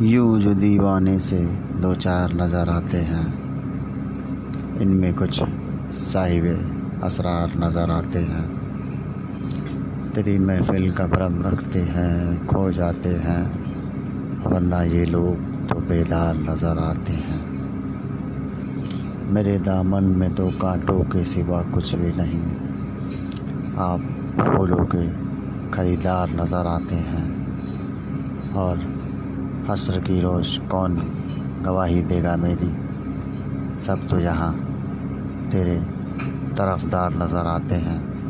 यूँ जो दीवाने से दो चार नज़र आते हैं, इनमें कुछ साहिब असरार नज़र आते हैं। तेरी महफिल का भ्रम रखते हैं, खो जाते हैं, वरना ये लोग तो बेदार नज़र आते हैं। मेरे दामन में तो कांटों के सिवा कुछ भी नहीं। आप फूलों के खरीदार नज़र आते हैं और हसर की रोश कौन गवाही देगा मेरी? सब तो यहाँ तेरे तरफदार नज़र आते हैं।